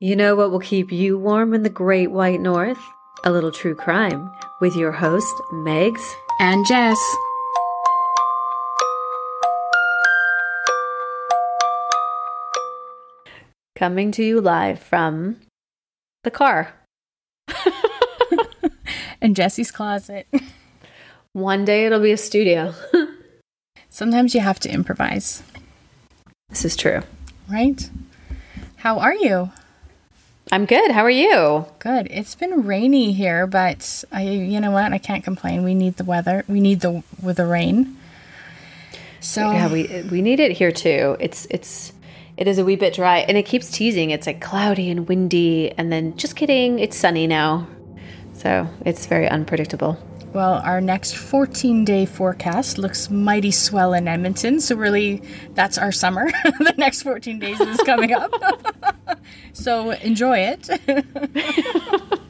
You know what will keep you warm in the great white north? A little true crime with your host, Megs. And Jess. Coming to you live from the car. In Jesse's closet. One day it'll be a studio. Sometimes you have to improvise, this is true. right? How are you? I'm good. How are you? Good. It's been rainy here, but I you know what? I can't complain. We need the weather. We need the with the rain. So Yeah, we we need it here too. It's it's it is a wee bit dry and it keeps teasing. It's like cloudy and windy and then just kidding, it's sunny now. So, it's very unpredictable. Well, our next 14 day forecast looks mighty swell in Edmonton. So, really, that's our summer. the next 14 days is coming up. so, enjoy it.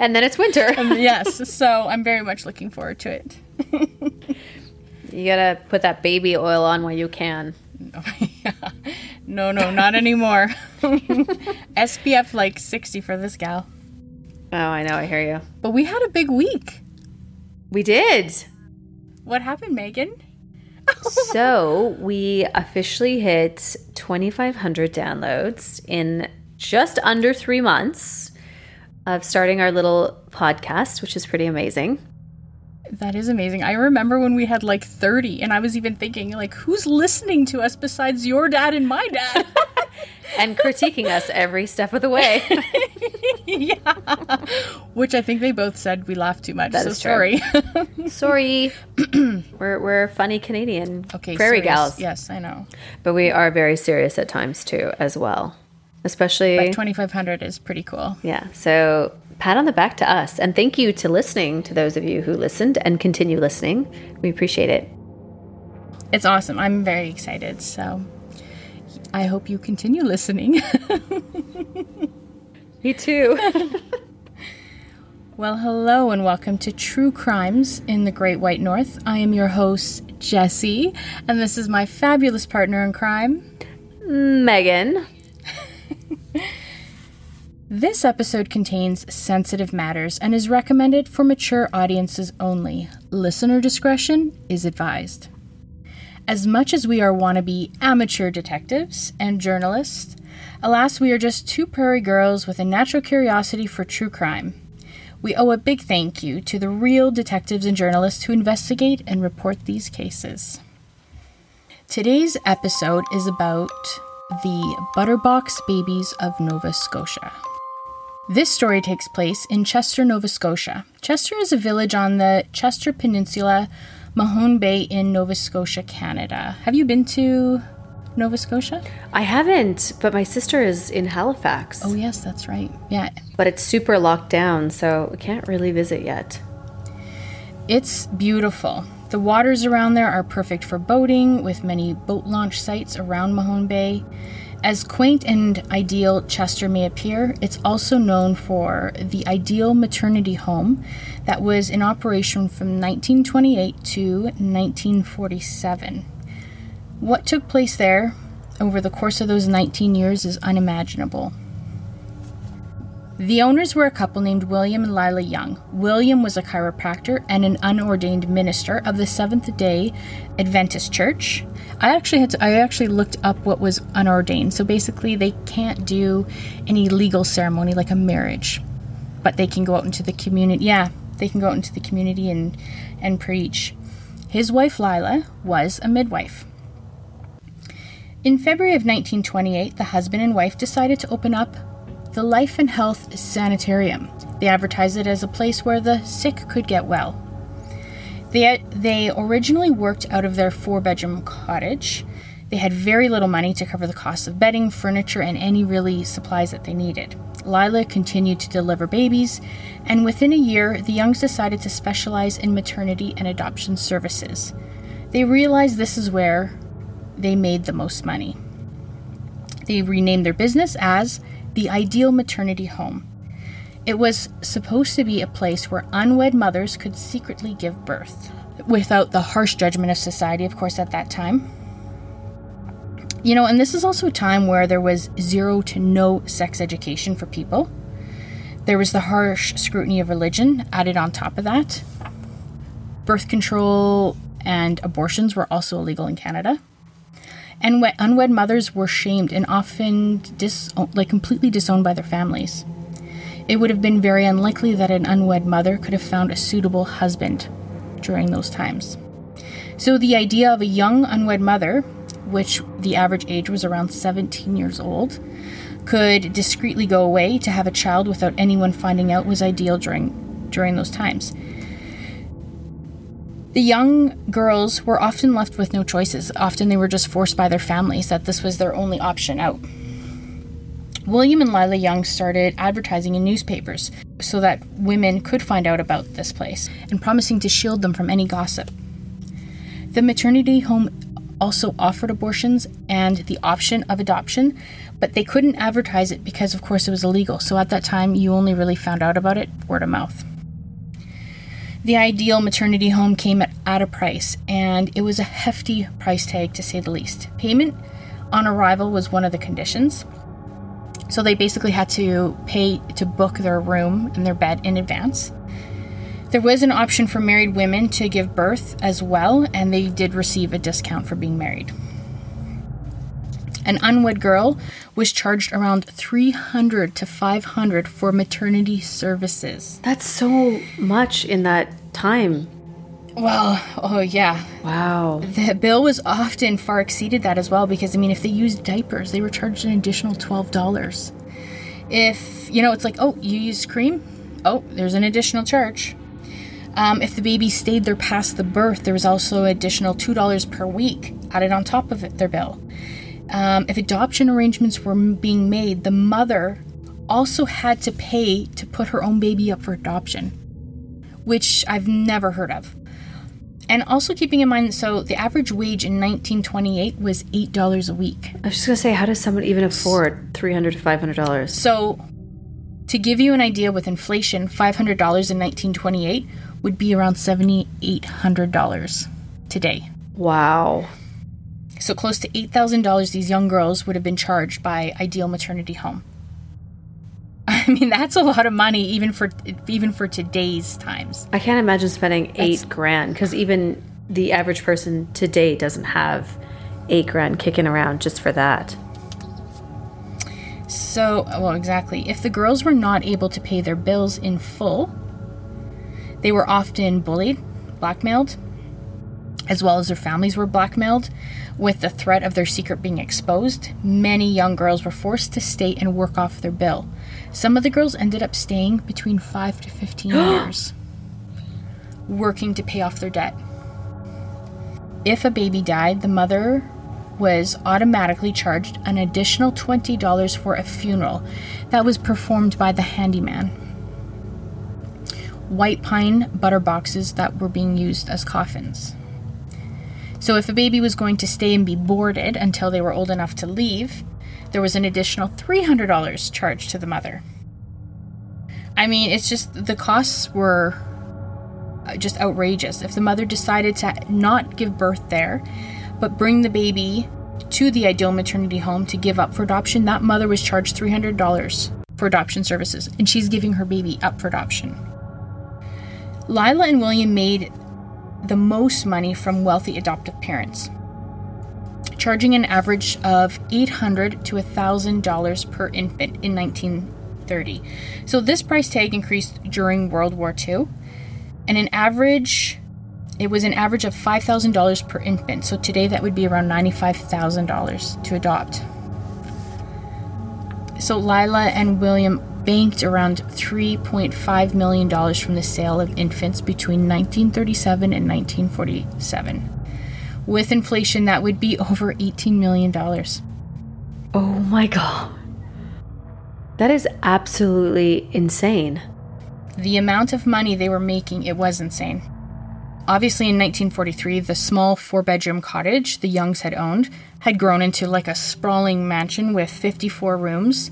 And then it's winter. Um, yes. So, I'm very much looking forward to it. you got to put that baby oil on while you can. Oh, no, no, not anymore. SPF like 60 for this gal. Oh, I know, I hear you. But we had a big week. We did. What happened, Megan? so we officially hit 2,500 downloads in just under three months of starting our little podcast, which is pretty amazing. That is amazing. I remember when we had like 30, and I was even thinking, like, who's listening to us besides your dad and my dad? And critiquing us every step of the way. yeah. Which I think they both said we laughed too much. That so is true. sorry. Sorry. we're, we're funny Canadian okay. prairie serious. gals. Yes, I know. But we are very serious at times too, as well. Especially. But 2,500 is pretty cool. Yeah. So pat on the back to us. And thank you to listening to those of you who listened and continue listening. We appreciate it. It's awesome. I'm very excited. So I hope you continue listening. Me too. Well, hello and welcome to True Crimes in the Great White North. I am your host, Jesse, and this is my fabulous partner in crime. Megan. This episode contains sensitive matters and is recommended for mature audiences only. Listener discretion is advised. As much as we are wannabe amateur detectives and journalists, alas, we are just two prairie girls with a natural curiosity for true crime. We owe a big thank you to the real detectives and journalists who investigate and report these cases. Today's episode is about the Butterbox Babies of Nova Scotia. This story takes place in Chester, Nova Scotia. Chester is a village on the Chester Peninsula, Mahone Bay in Nova Scotia, Canada. Have you been to Nova Scotia? I haven't, but my sister is in Halifax. Oh, yes, that's right. Yeah, But it's super locked down, so we can't really visit yet. It's beautiful. The waters around there are perfect for boating, with many boat launch sites around Mahone Bay. As quaint and ideal Chester may appear, it's also known for the ideal maternity home that was in operation from 1928 to 1947. What took place there over the course of those 19 years is unimaginable. The owners were a couple named William and Lila Young. William was a chiropractor and an unordained minister of the Seventh Day Adventist Church. I actually had to, I actually looked up what was unordained. So basically, they can't do any legal ceremony like a marriage, but they can go out into the community. Yeah, they can go out into the community and and preach. His wife Lila was a midwife. In February of 1928, the husband and wife decided to open up the Life and Health Sanitarium. They advertised it as a place where the sick could get well. They, they originally worked out of their four bedroom cottage. They had very little money to cover the costs of bedding, furniture, and any really supplies that they needed. Lila continued to deliver babies, and within a year, the Youngs decided to specialize in maternity and adoption services. They realized this is where they made the most money. They renamed their business as the Ideal Maternity Home. It was supposed to be a place where unwed mothers could secretly give birth, without the harsh judgment of society, of course, at that time. You know, and this is also a time where there was zero to no sex education for people. There was the harsh scrutiny of religion added on top of that. Birth control and abortions were also illegal in Canada. And unwed mothers were shamed and often dis- like completely disowned by their families. It would have been very unlikely that an unwed mother could have found a suitable husband during those times. So the idea of a young unwed mother which the average age was around 17 years old, could discreetly go away to have a child without anyone finding out was ideal during during those times. The young girls were often left with no choices. Often they were just forced by their families that this was their only option out. William and Lila Young started advertising in newspapers so that women could find out about this place and promising to shield them from any gossip. The maternity home also offered abortions and the option of adoption, but they couldn't advertise it because, of course, it was illegal. So at that time, you only really found out about it word of mouth. The ideal maternity home came at, at a price, and it was a hefty price tag to say the least. Payment on arrival was one of the conditions. So they basically had to pay to book their room and their bed in advance. There was an option for married women to give birth as well, and they did receive a discount for being married. An unwed girl was charged around 300 to 500 for maternity services. That's so much in that time. Well, oh yeah. Wow. The bill was often far exceeded that as well because I mean if they used diapers, they were charged an additional $12. If, you know, it's like, "Oh, you used cream? Oh, there's an additional charge." Um, if the baby stayed there past the birth, there was also an additional $2 per week added on top of it, their bill. Um, if adoption arrangements were being made, the mother also had to pay to put her own baby up for adoption, which I've never heard of. And also keeping in mind, so the average wage in 1928 was $8 a week. I was just going to say, how does someone even afford 300 to $500? So, to give you an idea with inflation, $500 in 1928 would be around $7,800 today. Wow. So close to $8,000 these young girls would have been charged by Ideal Maternity Home. I mean, that's a lot of money even for even for today's times. I can't imagine spending 8 grand cuz even the average person today doesn't have 8 grand kicking around just for that. So, well, exactly. If the girls were not able to pay their bills in full, they were often bullied, blackmailed, as well as their families were blackmailed with the threat of their secret being exposed. Many young girls were forced to stay and work off their bill. Some of the girls ended up staying between 5 to 15 years, working to pay off their debt. If a baby died, the mother was automatically charged an additional $20 for a funeral that was performed by the handyman white pine butter boxes that were being used as coffins. So, if a baby was going to stay and be boarded until they were old enough to leave, there was an additional $300 charged to the mother. I mean, it's just the costs were uh, just outrageous. If the mother decided to not give birth there, but bring the baby to the ideal maternity home to give up for adoption, that mother was charged $300 for adoption services, and she's giving her baby up for adoption. Lila and William made the most money from wealthy adoptive parents, charging an average of 800 to $1,000 per infant in 1930. So this price tag increased during World War II, and an average it was an average of $5,000 per infant. So today that would be around $95,000 to adopt. So Lila and William banked around $3.5 million from the sale of infants between 1937 and 1947. With inflation, that would be over $18 million. Oh my God. That is absolutely insane. The amount of money they were making, it was insane. Obviously, in 1943, the small four bedroom cottage the Youngs had owned had grown into like a sprawling mansion with 54 rooms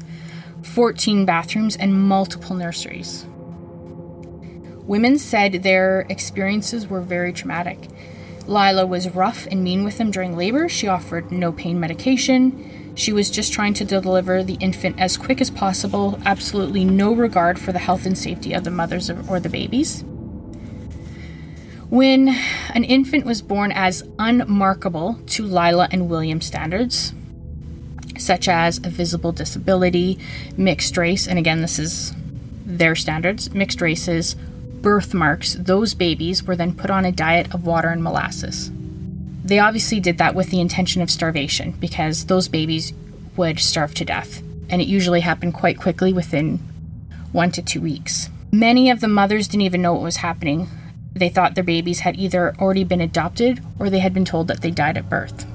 14 bathrooms, and multiple nurseries. Women said their experiences were very traumatic. Lila was rough and mean with them during labor. She offered no pain medication. She was just trying to deliver the infant as quick as possible, absolutely no regard for the health and safety of the mothers or the babies. When an infant was born as unmarkable to Lila and William standards, such as a visible disability, mixed race, and again, this is their standards, mixed races, birthmarks, those babies were then put on a diet of water and molasses. They obviously did that with the intention of starvation because those babies would starve to death, and it usually happened quite quickly within one to two weeks. Many of the mothers didn't even know what was happening they thought their babies had either already been adopted or they had been told that they died at birth.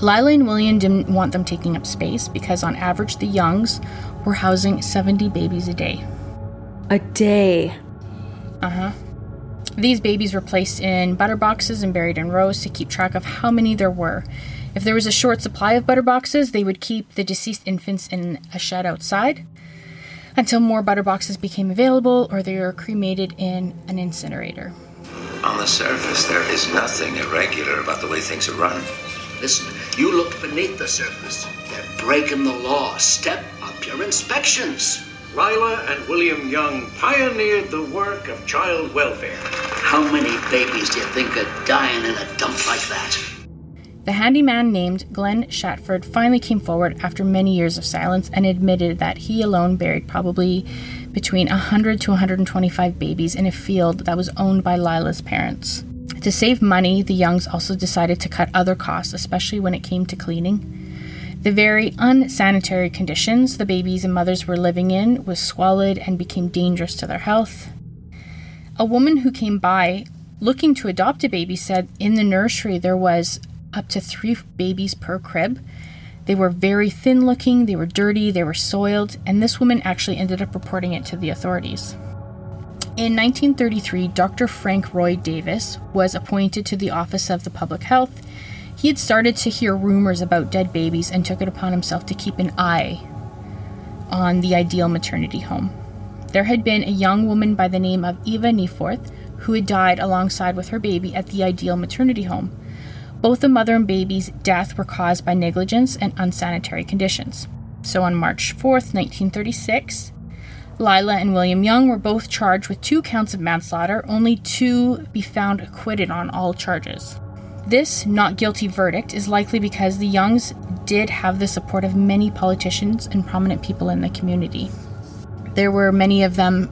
Lila and William didn't want them taking up space because, on average, the Youngs were housing 70 babies a day. A day? Uh huh. These babies were placed in butter boxes and buried in rows to keep track of how many there were. If there was a short supply of butter boxes, they would keep the deceased infants in a shed outside until more butter boxes became available or they were cremated in an incinerator. On the surface, there is nothing irregular about the way things are run. Listen, you look beneath the surface. They're breaking the law. Step up your inspections. Lila and William Young pioneered the work of child welfare. How many babies do you think are dying in a dump like that? The handyman named Glenn Shatford finally came forward after many years of silence and admitted that he alone buried probably between 100 to 125 babies in a field that was owned by Lila's parents. To save money, the Youngs also decided to cut other costs, especially when it came to cleaning. The very unsanitary conditions the babies and mothers were living in was squalid and became dangerous to their health. A woman who came by looking to adopt a baby said in the nursery there was up to three babies per crib. They were very thin looking, they were dirty, they were soiled, and this woman actually ended up reporting it to the authorities. In 1933, Dr. Frank Roy Davis was appointed to the Office of the Public Health. He had started to hear rumors about dead babies and took it upon himself to keep an eye on the ideal maternity home. There had been a young woman by the name of Eva Nieforth who had died alongside with her baby at the ideal maternity home. Both the mother and baby's death were caused by negligence and unsanitary conditions. So on March 4th, 1936, Lila and William Young were both charged with two counts of manslaughter, only to be found acquitted on all charges. This not guilty verdict is likely because the Youngs did have the support of many politicians and prominent people in the community. There were many of them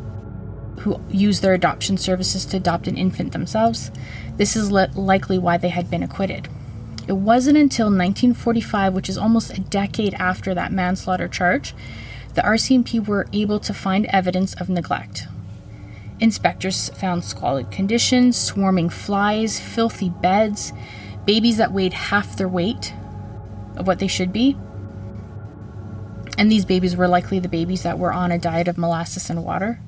who used their adoption services to adopt an infant themselves, this is li- likely why they had been acquitted. It wasn't until 1945, which is almost a decade after that manslaughter charge, the RCMP were able to find evidence of neglect. Inspectors found squalid conditions, swarming flies, filthy beds, babies that weighed half their weight of what they should be. And these babies were likely the babies that were on a diet of molasses and water.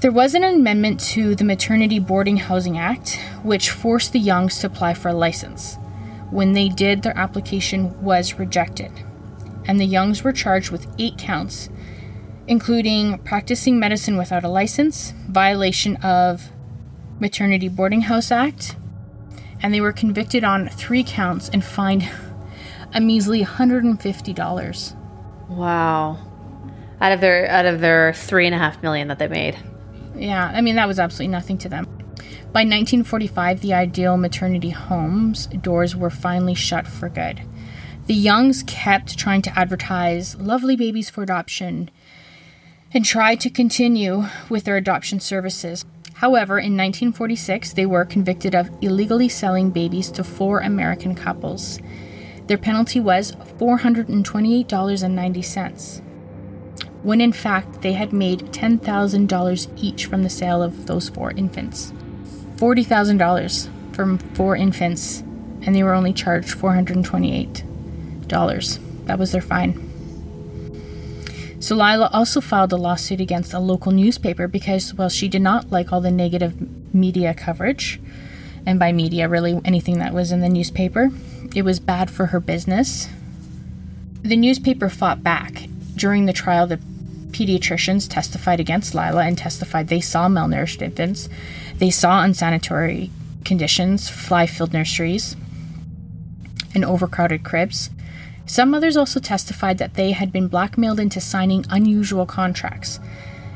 There was an amendment to the Maternity Boarding Housing Act which forced the Youngs to apply for a license. When they did, their application was rejected, and the Youngs were charged with eight counts, including practicing medicine without a license, violation of Maternity Boarding House Act, and they were convicted on three counts and fined a measly $150. Wow. Out of their out of their three and a half million that they made. Yeah, I mean, that was absolutely nothing to them. By 1945, the ideal maternity homes doors were finally shut for good. The Youngs kept trying to advertise lovely babies for adoption and tried to continue with their adoption services. However, in 1946, they were convicted of illegally selling babies to four American couples. Their penalty was $428.90 when in fact they had made $10,000 each from the sale of those four infants. $40,000 from four infants, and they were only charged $428. That was their fine. So Lila also filed a lawsuit against a local newspaper because, well, she did not like all the negative media coverage. And by media, really anything that was in the newspaper. It was bad for her business. The newspaper fought back. During the trial, the pediatricians testified against Lila and testified they saw malnourished infants. They saw unsanitary conditions, fly filled nurseries, and overcrowded cribs. Some mothers also testified that they had been blackmailed into signing unusual contracts.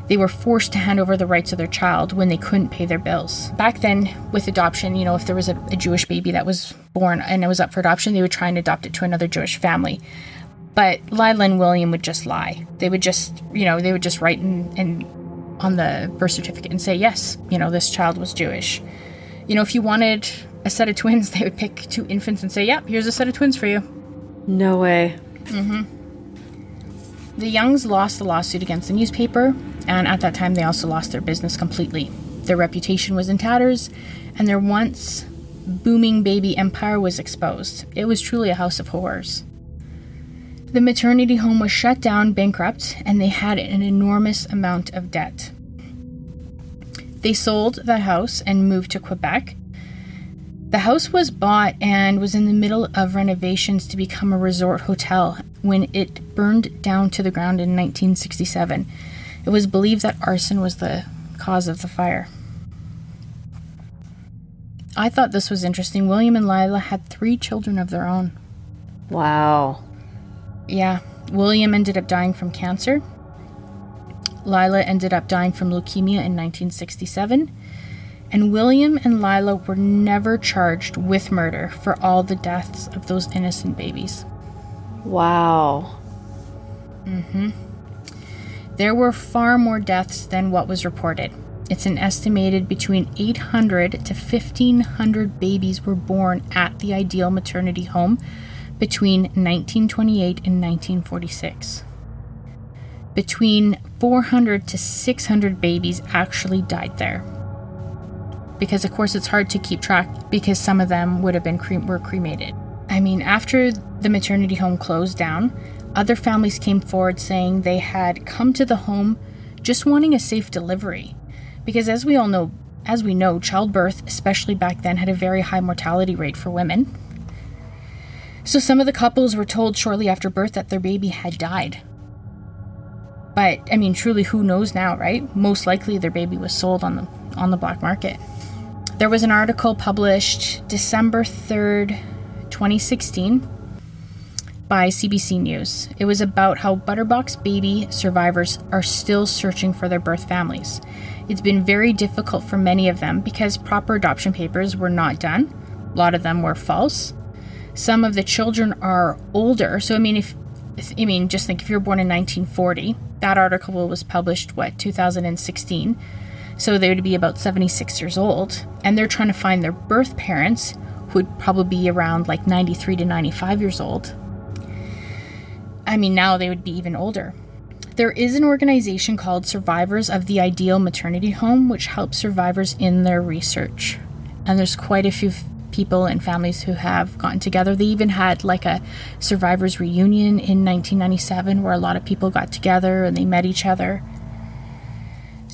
They were forced to hand over the rights of their child when they couldn't pay their bills. Back then, with adoption, you know, if there was a, a Jewish baby that was born and it was up for adoption, they would try and adopt it to another Jewish family. But Lila and William would just lie. They would just, you know, they would just write in, in on the birth certificate and say, yes, you know, this child was Jewish. You know, if you wanted a set of twins, they would pick two infants and say, yep, here's a set of twins for you. No way. Mm-hmm. The Youngs lost the lawsuit against the newspaper, and at that time they also lost their business completely. Their reputation was in tatters, and their once booming baby empire was exposed. It was truly a house of horrors. The maternity home was shut down, bankrupt, and they had an enormous amount of debt. They sold that house and moved to Quebec. The house was bought and was in the middle of renovations to become a resort hotel when it burned down to the ground in 1967. It was believed that arson was the cause of the fire. I thought this was interesting. William and Lila had three children of their own. Wow. Yeah, William ended up dying from cancer. Lila ended up dying from leukemia in 1967. And William and Lila were never charged with murder for all the deaths of those innocent babies. Wow. Mm-hmm. There were far more deaths than what was reported. It's an estimated between 800 to 1500 babies were born at the ideal maternity home between 1928 and 1946. Between 400 to 600 babies actually died there. Because of course it's hard to keep track because some of them would have been cre- were cremated. I mean, after the maternity home closed down, other families came forward saying they had come to the home just wanting a safe delivery. Because as we all know, as we know, childbirth, especially back then, had a very high mortality rate for women. So some of the couples were told shortly after birth that their baby had died. But I mean, truly, who knows now, right? Most likely, their baby was sold on the on the black market. There was an article published December third, 2016, by CBC News. It was about how Butterbox baby survivors are still searching for their birth families. It's been very difficult for many of them because proper adoption papers were not done. A lot of them were false. Some of the children are older. So I mean if if- I mean just think if you're born in 1940, that article was published what 2016. So they would be about 76 years old and they're trying to find their birth parents who would probably be around like 93 to 95 years old. I mean, now they would be even older. There is an organization called Survivors of the Ideal Maternity Home, which helps survivors in their research. And there's quite a few f- people and families who have gotten together. They even had like a survivors reunion in 1997 where a lot of people got together and they met each other.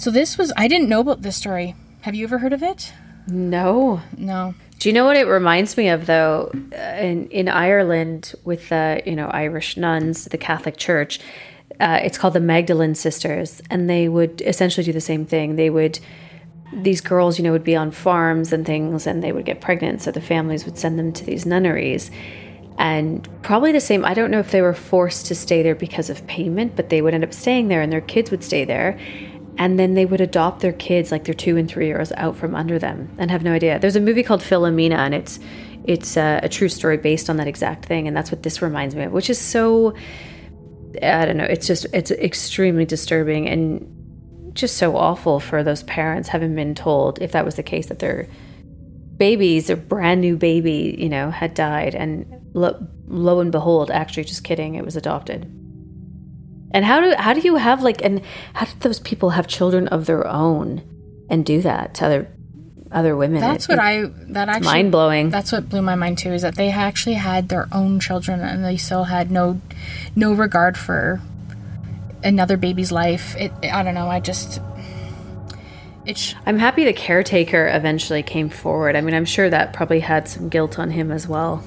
So this was, I didn't know about this story. Have you ever heard of it? No. No. Do you know what it reminds me of though? Uh, In in Ireland, with the you know Irish nuns, the Catholic Church, uh, it's called the Magdalene Sisters, and they would essentially do the same thing. They would these girls, you know, would be on farms and things, and they would get pregnant, so the families would send them to these nunneries. And probably the same. I don't know if they were forced to stay there because of payment, but they would end up staying there, and their kids would stay there and then they would adopt their kids like their two and three years out from under them and have no idea. There's a movie called philomena and it's it's uh, a true story based on that exact thing. And that's what this reminds me of which is so i don't know it's just it's extremely disturbing and just so awful for those parents having been told if that was the case that their babies a brand new baby you know had died. And lo, lo and behold actually just kidding it was adopted and how do how do you have like and how did those people have children of their own and do that to other other women? That's It- what I, that actually, mind blowing. That's what blew my mind too, is that they actually had their own children and they still had no, no regard for another baby's life. It, I don't know. I just, it's, I'm happy the caretaker eventually came forward. I mean, I'm sure that probably had some guilt on him as well.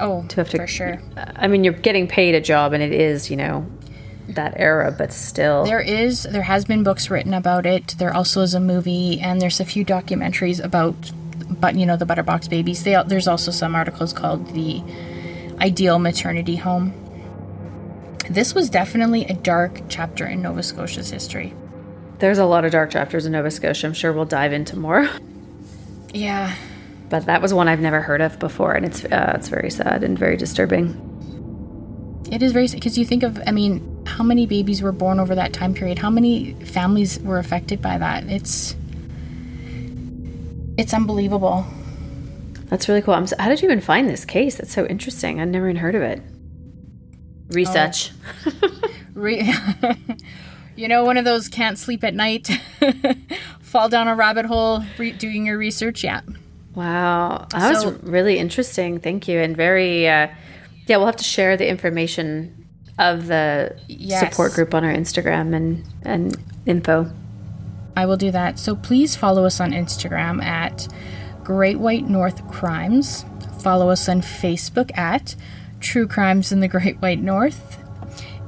oh, To have to, for sure. I mean, you're getting paid a job, and it is, you know, that era, but still. There is, there has been books written about it. There also is a movie, and there's a few documentaries about, but you know, the Butterbox babies. They, there's also some articles called the Ideal Maternity Home. This was definitely a dark chapter in Nova Scotia's history. There's a lot of dark chapters in Nova Scotia. I'm sure we'll dive into more. Yeah, But that was one I've never heard of before, and it's uh, it's very sad and very disturbing. It is very because you think of, I mean, how many babies were born over that time period? How many families were affected by that? It's it's unbelievable. That's really cool. I'm so, how did you even find this case? That's so interesting. I'd never even heard of it. Research. Re- you know, one of those can't sleep at night, fall down a rabbit hole re- doing your research. Yeah, Wow, that So- was really interesting. Thank you, and very. Uh, yeah, we'll have to share the information of the Yes. support group on our Instagram and and info. I will do that. So please follow us on Instagram at Great White North Crimes. Follow us on Facebook at True Crimes in the Great White North.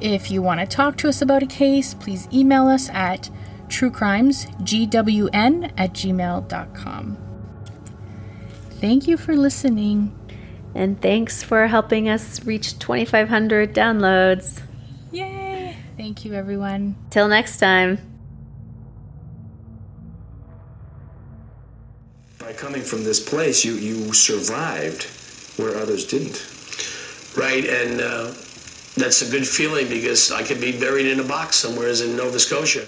If you want to talk to us about a case, please email us at truecrimesgwn at gmail.com. Thank you for listening. And thanks for helping us reach 2,500 downloads. Yay! Thank you, everyone. Till next time. By coming from this place, you, you survived where others didn't. Right, and uh, that's a good feeling because I could be buried in a box somewhere in Nova Scotia.